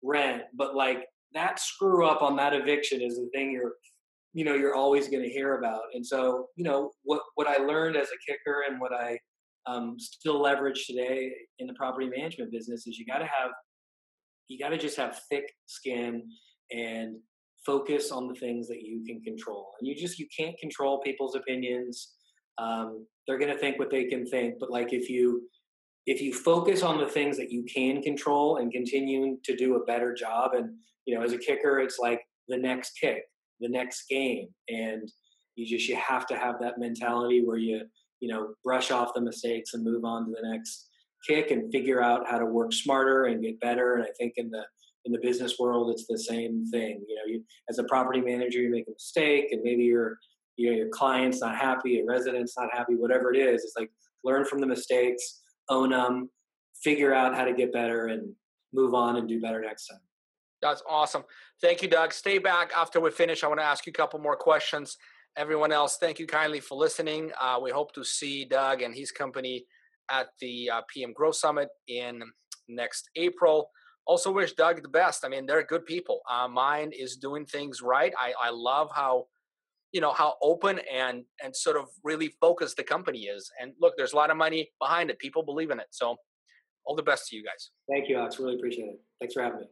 rent, but like that screw up on that eviction is the thing you're you know you're always going to hear about. And so you know what what i learned as a kicker and what i um, still leverage today in the property management business is you got to have you got to just have thick skin and focus on the things that you can control. And you just you can't control people's opinions. Um, they're going to think what they can think but like if you if you focus on the things that you can control and continue to do a better job and you know as a kicker it's like the next kick the next game and you just you have to have that mentality where you you know brush off the mistakes and move on to the next kick and figure out how to work smarter and get better and i think in the in the business world it's the same thing you know you as a property manager you make a mistake and maybe you're you know, your client's not happy, your resident's not happy, whatever it is. It's like learn from the mistakes, own them, figure out how to get better, and move on and do better next time.
That's awesome. Thank you, Doug. Stay back after we finish. I want to ask you a couple more questions. Everyone else, thank you kindly for listening. Uh, we hope to see Doug and his company at the uh, PM Growth Summit in next April. Also, wish Doug the best. I mean, they're good people. Uh, Mynd is doing things right. I, I love how you know how open and and sort of really focused the company is. And look, there's a lot of money behind it. People believe in it. So, all the best to you guys.
Thank you, Alex. Really appreciate it. Thanks for having me.